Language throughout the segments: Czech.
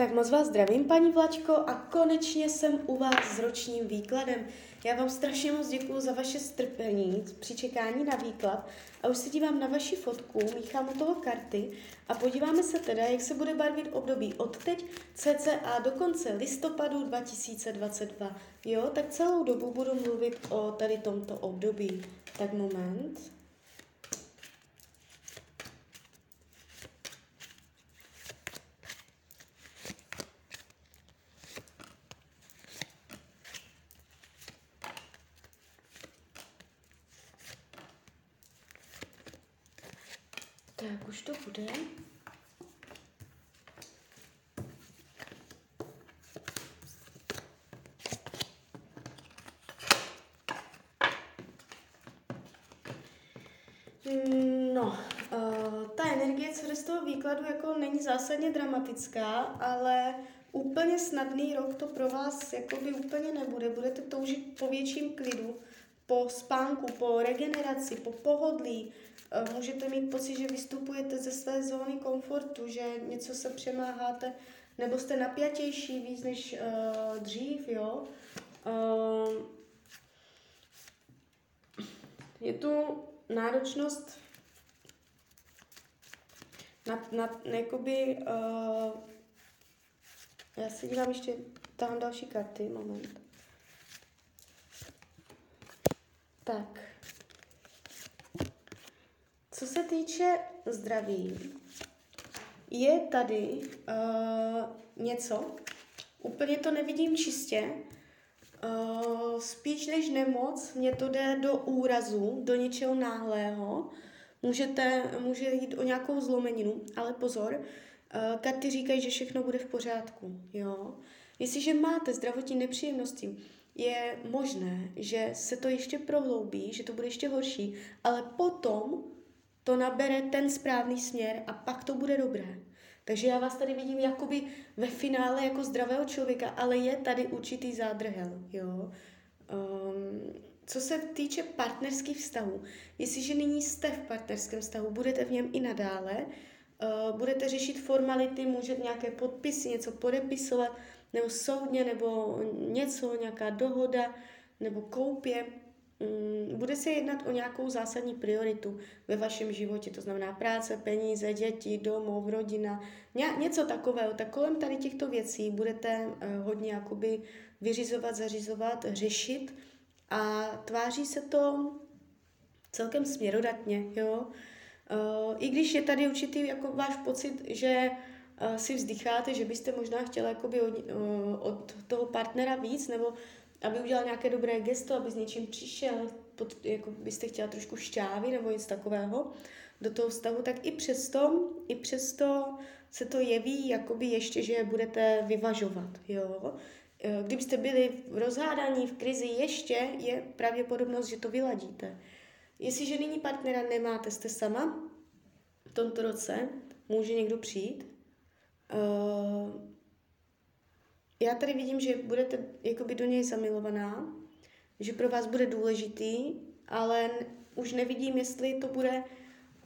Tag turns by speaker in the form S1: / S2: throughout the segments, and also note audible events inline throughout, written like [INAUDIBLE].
S1: Tak moc vás zdravím, paní Vlačko, a konečně jsem u vás s ročním výkladem. Já vám strašně moc děkuji za vaše strpení při čekání na výklad a už se dívám na vaši fotku, míchám u toho karty a podíváme se teda, jak se bude barvit období od teď cca do konce listopadu 2022. Jo, tak celou dobu budu mluvit o tady tomto období. Tak moment. To bude. No, uh, ta energie, co jde z toho výkladu, jako není zásadně dramatická, ale úplně snadný rok to pro vás jakoby úplně nebude. Budete toužit po větším klidu, po spánku, po regeneraci, po pohodlí, Eh, můžete mít pocit, že vystupujete ze své zóny komfortu, že něco se přemáháte, nebo jste napjatější víc než uh, dřív, jo. Uh, je tu náročnost na, na, jakoby, uh, já si dívám ještě tam další karty, moment. Tak. Co se týče zdraví, je tady uh, něco, úplně to nevidím čistě, uh, spíš než nemoc, mně to jde do úrazu, do něčeho náhlého, Můžete, může jít o nějakou zlomeninu, ale pozor, uh, karty říkají, že všechno bude v pořádku, jo. Jestliže máte zdravotní nepříjemnosti, je možné, že se to ještě prohloubí, že to bude ještě horší, ale potom to nabere ten správný směr a pak to bude dobré. Takže já vás tady vidím jakoby ve finále jako zdravého člověka, ale je tady určitý zádrhel, jo. Um, co se týče partnerských vztahů, jestliže nyní jste v partnerském vztahu, budete v něm i nadále, uh, budete řešit formality, můžete nějaké podpisy, něco podepisovat, nebo soudně, nebo něco, nějaká dohoda, nebo koupě, bude se jednat o nějakou zásadní prioritu ve vašem životě, to znamená práce, peníze, děti, domov, rodina, ně, něco takového. Tak kolem tady těchto věcí budete uh, hodně jakoby vyřizovat, zařizovat, řešit a tváří se to celkem směrodatně, jo. Uh, I když je tady určitý jako váš pocit, že uh, si vzdycháte, že byste možná chtěla jakoby od, od toho partnera víc, nebo aby udělal nějaké dobré gesto, aby s něčím přišel, pod, jako byste chtěla trošku šťávy nebo něco takového do toho vztahu, tak i přesto, i přesto se to jeví, jakoby ještě, že budete vyvažovat, jo. E, kdybyste byli v rozhádání, v krizi, ještě je pravděpodobnost, že to vyladíte. Jestliže nyní partnera nemáte, jste sama, v tomto roce může někdo přijít, uh, já tady vidím, že budete jakoby do něj zamilovaná, že pro vás bude důležitý, ale už nevidím, jestli to bude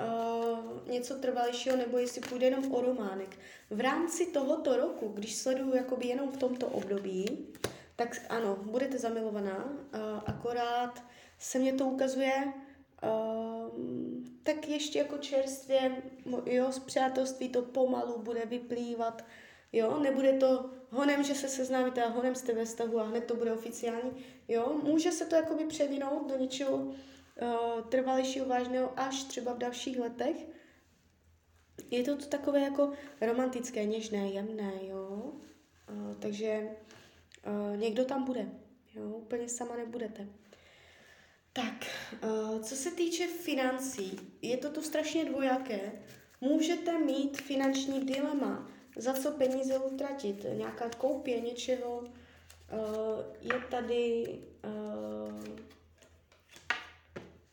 S1: uh, něco trvalějšího, nebo jestli půjde jenom o románek. V rámci tohoto roku, když sleduju jakoby jenom v tomto období, tak ano, budete zamilovaná, uh, akorát se mě to ukazuje uh, tak ještě jako čerstvě, jo, z přátelství to pomalu bude vyplývat, Jo, nebude to honem, že se seznámíte a honem jste ve vztahu a hned to bude oficiální. Jo, může se to jakoby převinout do něčeho uh, trvalějšího, vážného až třeba v dalších letech. Je to, to takové jako romantické, něžné, jemné, jo. Uh, takže uh, někdo tam bude, jo, úplně sama nebudete. Tak, co se týče financí, je to tu strašně dvojaké. Můžete mít finanční dilema, za co peníze utratit, nějaká koupě něčeho, uh, je tady uh,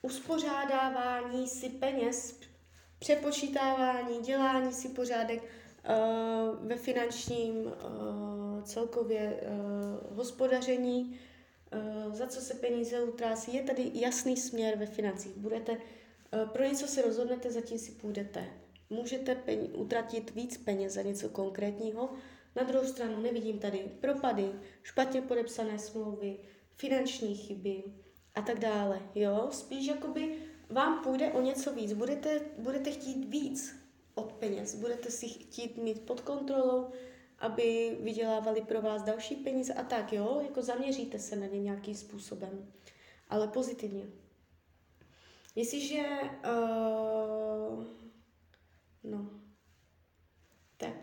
S1: uspořádávání si peněz, přepočítávání, dělání si pořádek uh, ve finančním celkově hospodaření, za co se peníze utrácí. Je tady jasný směr ve financích. Budete, pro něco se rozhodnete, zatím si půjdete můžete peň- utratit víc peněz za něco konkrétního, Na druhou stranu nevidím tady propady, špatně podepsané smlouvy, finanční chyby a tak dále. Jo? Spíš jakoby vám půjde o něco víc. Budete, budete chtít víc od peněz. Budete si chtít mít pod kontrolou, aby vydělávali pro vás další peníze a tak, jo? Jako zaměříte se na ně nějakým způsobem. Ale pozitivně. Jestliže... Uh, no. Tak,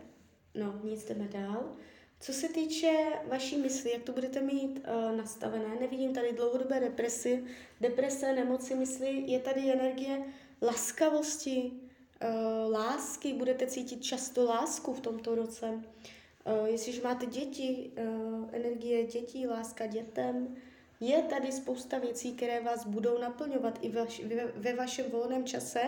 S1: no, nic jdeme dál. Co se týče vaší mysli, jak to budete mít uh, nastavené, nevidím tady dlouhodobé depresy, deprese, nemoci mysli, je tady energie laskavosti, uh, lásky, budete cítit často lásku v tomto roce. Uh, jestliže máte děti, uh, energie dětí, láska dětem, je tady spousta věcí, které vás budou naplňovat i vaš, ve, ve vašem volném čase.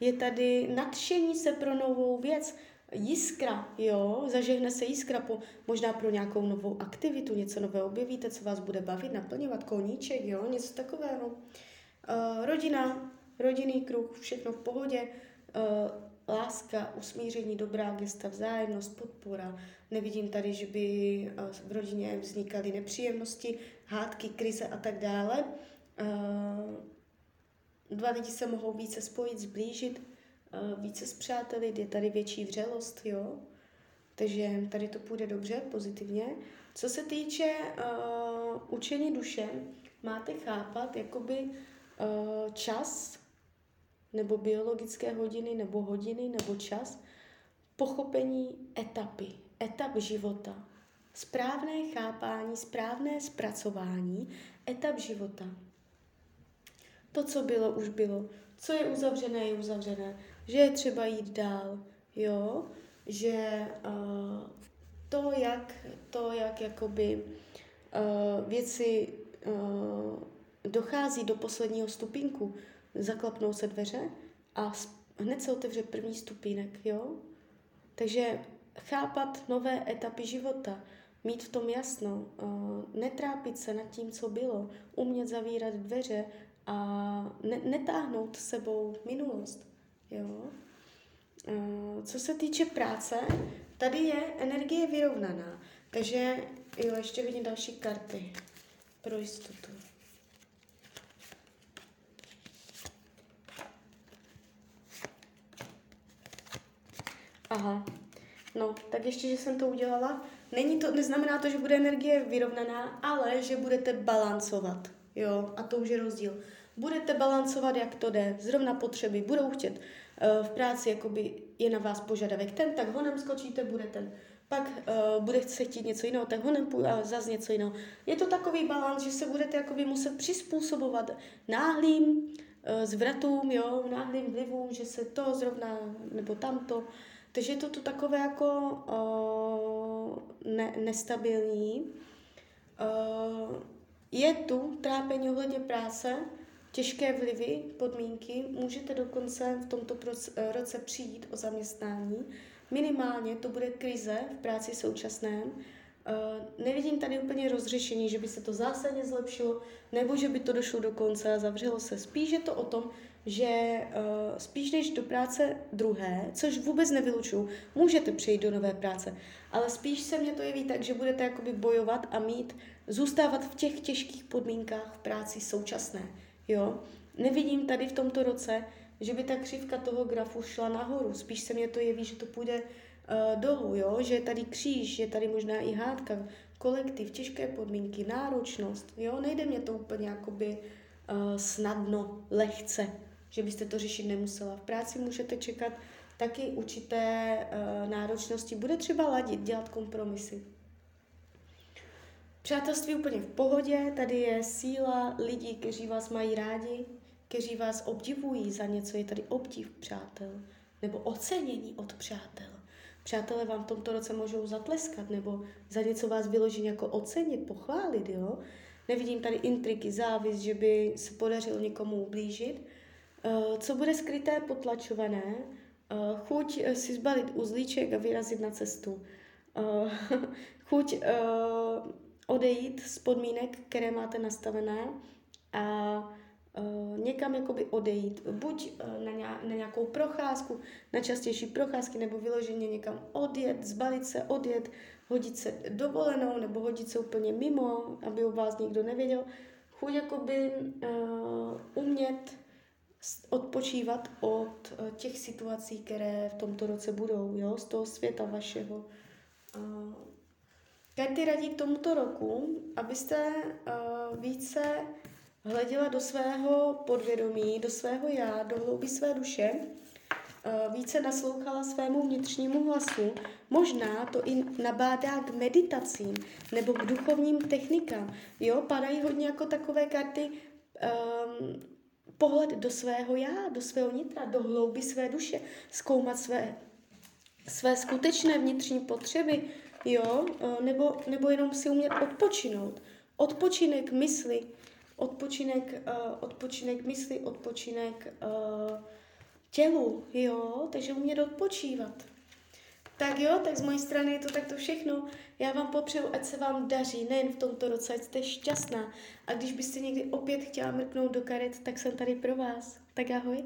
S1: Je tady nadšení se pro novou věc, jiskra, jo, zažehne se jiskra po, možná pro nějakou novou aktivitu, něco nového objevíte, co vás bude bavit, naplňovat, koníček, jo, něco takového. Uh, rodina, rodinný kruh, všechno v pohodě, uh, láska, usmíření, dobrá gesta, vzájemnost, podpora. Nevidím tady, že by uh, v rodině vznikaly nepříjemnosti, hádky, krize a tak dále. Uh, dva lidi se mohou více spojit, zblížit, uh, více s přáteli, je tady větší vřelost, jo. Takže tady to půjde dobře, pozitivně. Co se týče uh, učení duše, máte chápat jakoby uh, čas, nebo biologické hodiny, nebo hodiny, nebo čas, pochopení etapy, etap života, správné chápání, správné zpracování etap života. To, co bylo, už bylo. Co je uzavřené, je uzavřené. Že je třeba jít dál, jo? Že uh, to, jak, to, jak jakoby uh, věci uh, dochází do posledního stupínku, zaklapnou se dveře a hned se otevře první stupínek, jo? Takže chápat nové etapy života, mít v tom jasno, netrápit se nad tím, co bylo, umět zavírat dveře a ne- netáhnout sebou minulost, jo? Co se týče práce, tady je energie vyrovnaná, takže jo, ještě vidím další karty pro jistotu. Aha, no, tak ještě, že jsem to udělala. Není to, neznamená to, že bude energie vyrovnaná, ale že budete balancovat, jo, a to už je rozdíl. Budete balancovat, jak to jde, zrovna potřeby, budou chtět uh, v práci, jakoby je na vás požadavek ten, tak honem skočíte, bude ten. Pak uh, bude se chtít něco jiného, tak honem půjde zase něco jiného. Je to takový balans, že se budete jakoby muset přizpůsobovat náhlým uh, zvratům, jo, náhlým vlivům, že se to zrovna, nebo tamto, takže je to tu takové jako uh, ne, nestabilní. Uh, je tu trápení ohledně práce, těžké vlivy, podmínky. Můžete dokonce v tomto roce přijít o zaměstnání. Minimálně to bude krize v práci současném. Uh, nevidím tady úplně rozřešení, že by se to zásadně zlepšilo, nebo že by to došlo do konce a zavřelo se. Spíš je to o tom, že uh, spíš než do práce druhé, což vůbec nevylučuju, můžete přejít do nové práce, ale spíš se mně to jeví tak, že budete jakoby bojovat a mít, zůstávat v těch těžkých podmínkách v práci současné, jo. Nevidím tady v tomto roce, že by ta křivka toho grafu šla nahoru, spíš se mně to jeví, že to půjde uh, dolů, jo, že je tady kříž, je tady možná i hádka, kolektiv, těžké podmínky, náročnost, jo, nejde mě to úplně jakoby uh, snadno, lehce, že byste to řešit nemusela. V práci můžete čekat taky určité uh, náročnosti. Bude třeba ladit, dělat kompromisy. Přátelství úplně v pohodě, tady je síla lidí, kteří vás mají rádi, kteří vás obdivují za něco, je tady obdiv přátel, nebo ocenění od přátel. Přátelé vám v tomto roce můžou zatleskat, nebo za něco vás vyložit jako ocenit, pochválit, jo. Nevidím tady intriky, závis, že by se podařilo někomu ublížit, Eh, co bude skryté, potlačované, eh, chuť eh, si zbalit uzlíček a vyrazit na cestu, [LAUGHS] chuť odejít z podmínek, které máte nastavené a uh, někam jakoby odejít, buď uh, na, na nějakou procházku, na častější procházky, nebo vyloženě někam odjet, zbalit se, odjet, hodit se dovolenou, nebo hodit se úplně mimo, aby o vás nikdo nevěděl. Chuť jakoby uh, umět odpočívat od těch situací, které v tomto roce budou, jo, z toho světa vašeho. Uh, Karty radí k tomuto roku, abyste uh, více hleděla do svého podvědomí, do svého já, do hlouby své duše, uh, více naslouchala svému vnitřnímu hlasu. Možná to i nabádá k meditacím nebo k duchovním technikám. Jo, padají hodně jako takové karty um, pohled do svého já, do svého nitra, do hlouby své duše, zkoumat své, své skutečné vnitřní potřeby, jo, e, nebo, nebo jenom si umět odpočinout. Odpočinek mysli, odpočinek, uh, odpočinek mysli, odpočinek uh, tělu, jo, takže umět odpočívat. Tak jo, tak z mojej strany je to takto všechno. Já vám popřeju, ať se vám daří, nejen v tomto roce, ať jste šťastná. A když byste někdy opět chtěla mrknout do karet, tak jsem tady pro vás. Tak ahoj.